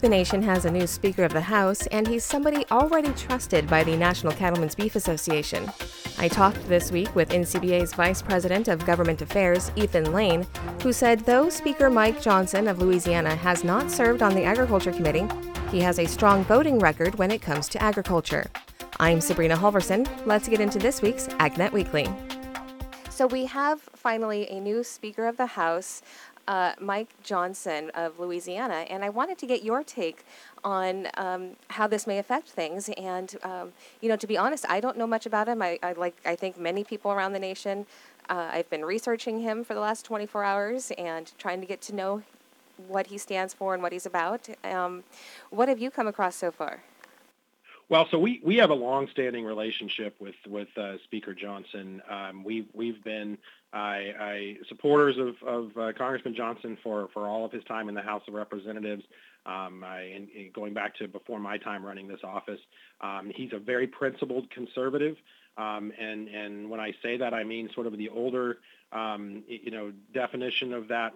The nation has a new Speaker of the House, and he's somebody already trusted by the National Cattlemen's Beef Association. I talked this week with NCBA's Vice President of Government Affairs, Ethan Lane, who said though Speaker Mike Johnson of Louisiana has not served on the Agriculture Committee, he has a strong voting record when it comes to agriculture. I'm Sabrina Halvorson. Let's get into this week's AgNet Weekly. So, we have finally a new Speaker of the House uh, Mike Johnson of Louisiana, and I wanted to get your take on um, how this may affect things. And um, you know, to be honest, I don't know much about him. I, I like I think many people around the nation. Uh, I've been researching him for the last 24 hours and trying to get to know what he stands for and what he's about. Um, what have you come across so far? Well, so we, we have a long-standing relationship with with uh, Speaker Johnson. Um, we've we've been I, I supporters of, of uh, Congressman Johnson for, for all of his time in the House of Representatives. Um, I, and going back to before my time running this office, um, he's a very principled conservative. Um, and, and when I say that, I mean sort of the older, um, you know, definition of that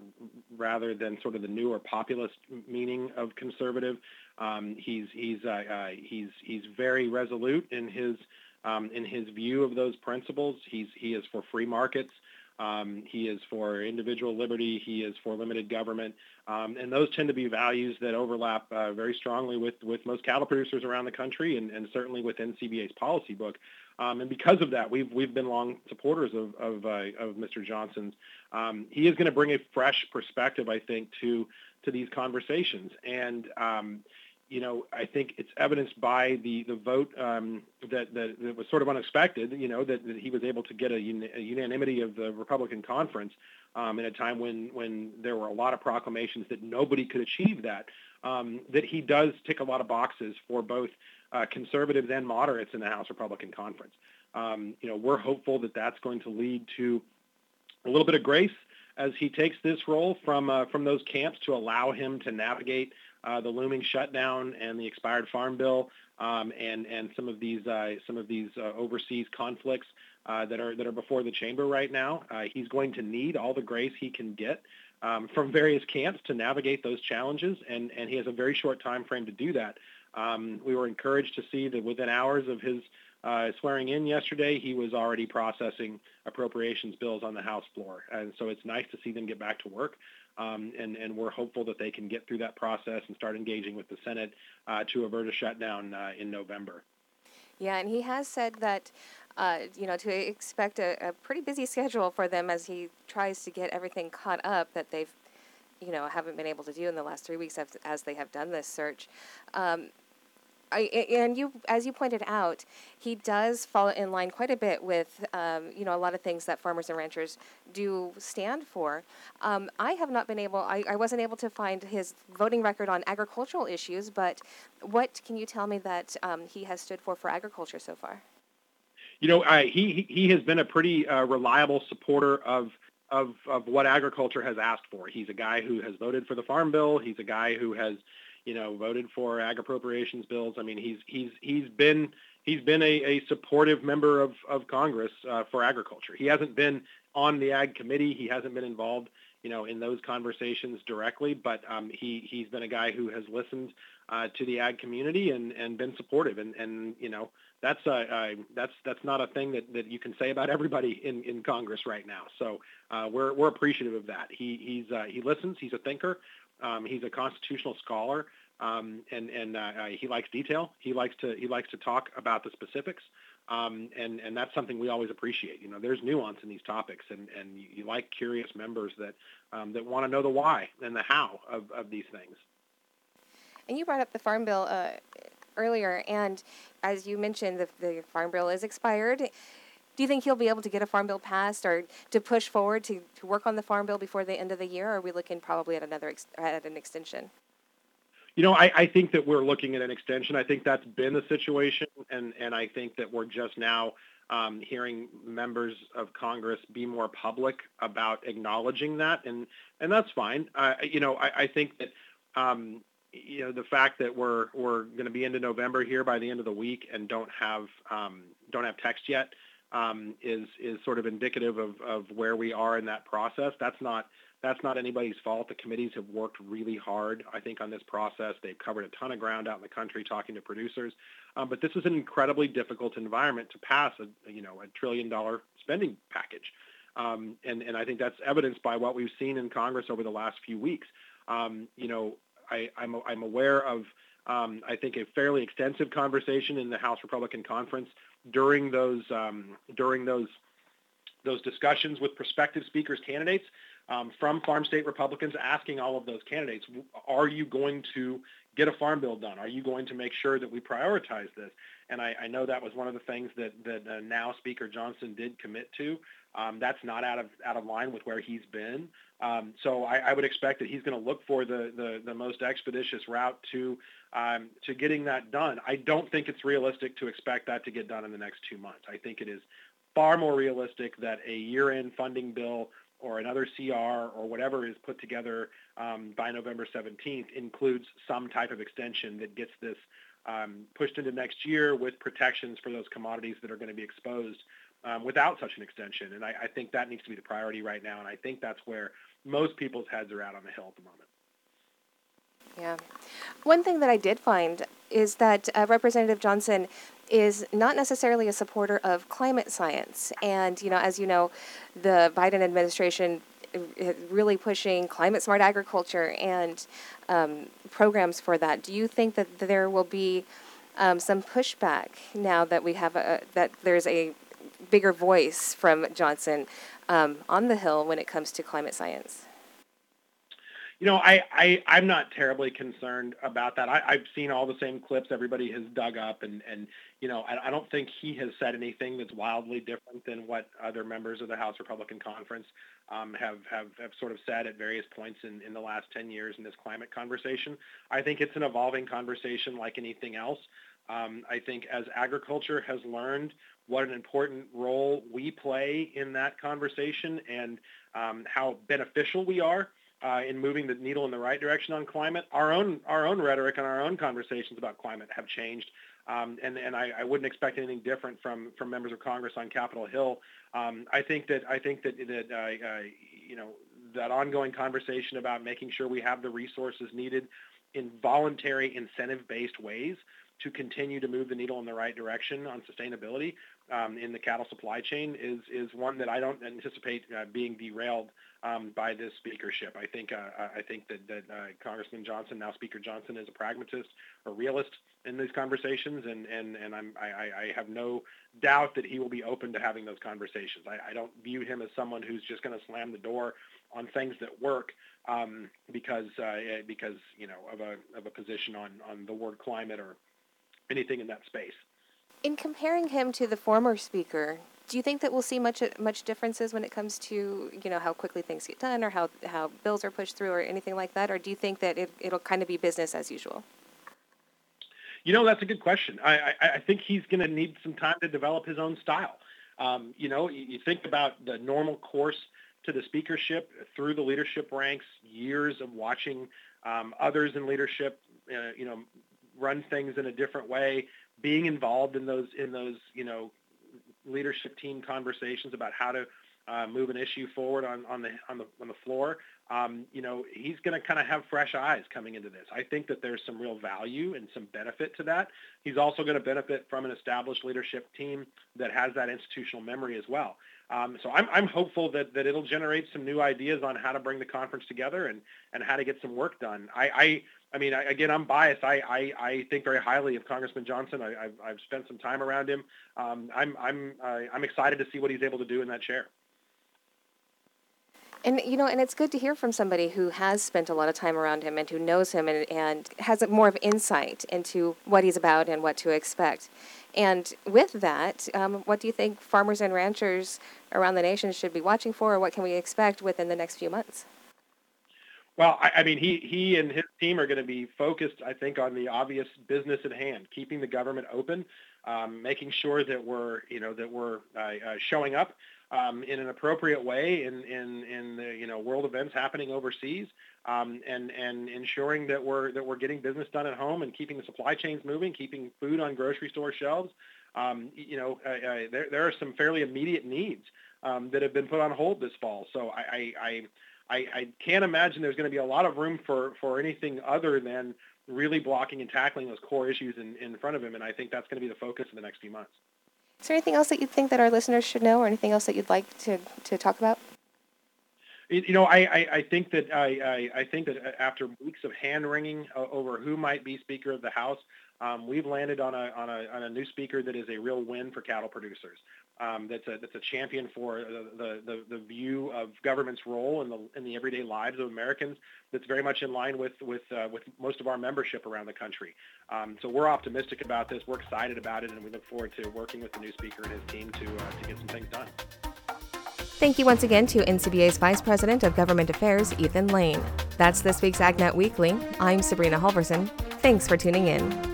rather than sort of the newer populist meaning of conservative. Um, he's, he's, uh, uh, he's, he's very resolute in his, um, in his view of those principles. He's, he is for free markets. Um, he is for individual liberty. He is for limited government. Um, and those tend to be values that overlap uh, very strongly with, with most cattle producers around the country and, and certainly within NCBA's policy book. Um, and because of that, we've, we've been long supporters of, of, uh, of Mr. Johnson's. Um, he is going to bring a fresh perspective, I think, to, to these conversations. And, um, you know, I think it's evidenced by the the vote um, that, that, that was sort of unexpected. You know, that, that he was able to get a, un- a unanimity of the Republican conference um, in a time when when there were a lot of proclamations that nobody could achieve that. Um, that he does tick a lot of boxes for both uh, conservatives and moderates in the House Republican conference. Um, you know, we're hopeful that that's going to lead to a little bit of grace as he takes this role from uh, from those camps to allow him to navigate uh, the looming shutdown and the expired farm bill um, and and some of these uh, some of these uh, overseas conflicts uh, that are that are before the chamber right now. Uh, he's going to need all the grace he can get um, from various camps to navigate those challenges, and and he has a very short time frame to do that. Um, we were encouraged to see that within hours of his uh, swearing in yesterday, he was already processing appropriations bills on the House floor. And so it's nice to see them get back to work. Um, and, and we're hopeful that they can get through that process and start engaging with the Senate uh, to avert a shutdown uh, in November. Yeah, and he has said that, uh, you know, to expect a, a, pretty busy schedule for them as he tries to get everything caught up that they've, you know, haven't been able to do in the last three weeks as, they have done this search. Um, I, and you, as you pointed out, he does fall in line quite a bit with, um, you know, a lot of things that farmers and ranchers do stand for. Um, I have not been able, I, I wasn't able to find his voting record on agricultural issues, but what can you tell me that um, he has stood for for agriculture so far? You know, I, he he has been a pretty uh, reliable supporter of of of what agriculture has asked for. He's a guy who has voted for the farm bill. He's a guy who has you know, voted for ag appropriations bills. I mean, he's he's he's been he's been a, a supportive member of of Congress uh, for agriculture. He hasn't been on the ag committee. He hasn't been involved, you know, in those conversations directly. But um, he he's been a guy who has listened uh, to the ag community and and been supportive. And and you know, that's uh, uh, that's that's not a thing that, that you can say about everybody in, in Congress right now. So uh, we're we're appreciative of that. He he's uh, he listens. He's a thinker. Um, he's a constitutional scholar, um, and and uh, uh, he likes detail. He likes to he likes to talk about the specifics, um, and and that's something we always appreciate. You know, there's nuance in these topics, and and you, you like curious members that um, that want to know the why and the how of, of these things. And you brought up the farm bill uh, earlier, and as you mentioned, the, the farm bill is expired. Do you think he'll be able to get a farm bill passed or to push forward to, to work on the farm bill before the end of the year? Or are we looking probably at another at an extension? You know, I, I think that we're looking at an extension. I think that's been the situation, and, and I think that we're just now um, hearing members of Congress be more public about acknowledging that, and and that's fine. Uh, you know, I, I think that um, you know the fact that we're we're going to be into November here by the end of the week and don't have um, don't have text yet um, is is sort of indicative of, of where we are in that process. That's not That's not anybody's fault. The committees have worked really hard, I think, on this process. They've covered a ton of ground out in the country talking to producers. Um, but this is an incredibly difficult environment to pass a, you know, a trillion dollar spending package. Um, and, and I think that's evidenced by what we've seen in Congress over the last few weeks. Um, you know, I, I'm, I'm aware of, um, I think, a fairly extensive conversation in the House Republican Conference during those um, during those those discussions with prospective speakers candidates um, from farm state Republicans asking all of those candidates, are you going to get a farm bill done? Are you going to make sure that we prioritize this? And I, I know that was one of the things that, that uh, now Speaker Johnson did commit to. Um, that's not out of out of line with where he's been. Um, so I, I, would expect that he's going to look for the, the, the most expeditious route to um, to getting that done. I don't think it's realistic to expect that to get done in the next two months. I think it is far more realistic that a year-end funding bill or another CR or whatever is put together um, by November 17th includes some type of extension that gets this um, pushed into next year with protections for those commodities that are going to be exposed um, without such an extension. And I, I, think that needs to be the priority right now. And I think that's where most people's heads are at on the Hill at the moment. Yeah. One thing that I did find is that uh, Representative Johnson is not necessarily a supporter of climate science. And, you know, as you know, the Biden administration is really pushing climate smart agriculture and um, programs for that. Do you think that there will be um, some pushback now that we have a, that there's a bigger voice from Johnson um, on the Hill when it comes to climate science? You know, I, I I'm not terribly concerned about that. I, I've seen all the same clips everybody has dug up, and and you know, I, I don't think he has said anything that's wildly different than what other members of the House Republican Conference um, have, have have sort of said at various points in, in the last 10 years in this climate conversation. I think it's an evolving conversation like anything else. Um, I think as agriculture has learned what an important role we play in that conversation and um, how beneficial we are uh, in moving the needle in the right direction on climate. Our own our own rhetoric and our own conversations about climate have changed, um, and and I, I, wouldn't expect anything different from from members of Congress on Capitol Hill. Um, I think that I think that that uh, uh, you know that ongoing conversation about making sure we have the resources needed in voluntary incentive-based ways to continue to move the needle in the right direction on sustainability um, in the cattle supply chain is is one that I don't anticipate uh, being derailed um, by this speakership. I think uh, I think that, that uh, Congressman Johnson, now Speaker Johnson, is a pragmatist, a realist in these conversations, and and and I'm, I, I have no doubt that he will be open to having those conversations. I, I don't view him as someone who's just going to slam the door on things that work um, because uh, because you know of a of a position on on the word climate or anything in that space. In comparing him to the former speaker, do you think that we'll see much much differences when it comes to you know how quickly things get done or how how bills are pushed through or anything like that, or do you think that it, it'll kind of be business as usual? You know, that's a good question. I, I, I think he's going to need some time to develop his own style. Um, you know, you, you think about the normal course to the speakership through the leadership ranks, years of watching um, others in leadership, uh, you know, run things in a different way, being involved in those in those you know leadership team conversations about how to uh, move an issue forward on, on the on the on the floor. Um, you know, he's going to kind of have fresh eyes coming into this. I think that there's some real value and some benefit to that. He's also going to benefit from an established leadership team that has that institutional memory as well. Um, so I'm, I'm hopeful that, that it'll generate some new ideas on how to bring the conference together and, and how to get some work done. I, I, I mean, I, again, I'm biased. I, I, I think very highly of Congressman Johnson. I, have I've spent some time around him. Um, I'm, I'm, I, I'm excited to see what he's able to do in that chair. And you know, and it's good to hear from somebody who has spent a lot of time around him and who knows him and, and has more of insight into what he's about and what to expect. And with that, um, what do you think farmers and ranchers around the nation should be watching for, or what can we expect within the next few months? Well, I, I mean, he he and his team are going to be focused, I think, on the obvious business at hand, keeping the government open, um, making sure that we're, you know, that we're uh, uh, showing up um, in an appropriate way in in in the you know world events happening overseas, um, and and ensuring that we're that we're getting business done at home and keeping the supply chains moving, keeping food on grocery store shelves. Um, you know, uh, there there are some fairly immediate needs um, that have been put on hold this fall. So I, I, I I, I can't imagine there's going to be a lot of room for, for anything other than really blocking and tackling those core issues in, in front of him. And I think that's going to be the focus in the next few months. Is there anything else that you think that our listeners should know or anything else that you'd like to, to talk about? You know, I, I, I think that I, I, I, think that after weeks of hand wringing over who might be Speaker of the House, um, we've landed on a, on, a, on a new speaker that is a real win for cattle producers. Um, that's a that's a champion for the, the, the view of government's role in the in the everyday lives of Americans. That's very much in line with with uh, with most of our membership around the country. Um, so we're optimistic about this. We're excited about it, and we look forward to working with the new speaker and his team to uh, to get some things done. Thank you once again to NCBA's Vice President of Government Affairs, Ethan Lane. That's this week's AgNet Weekly. I'm Sabrina Halvorson. Thanks for tuning in.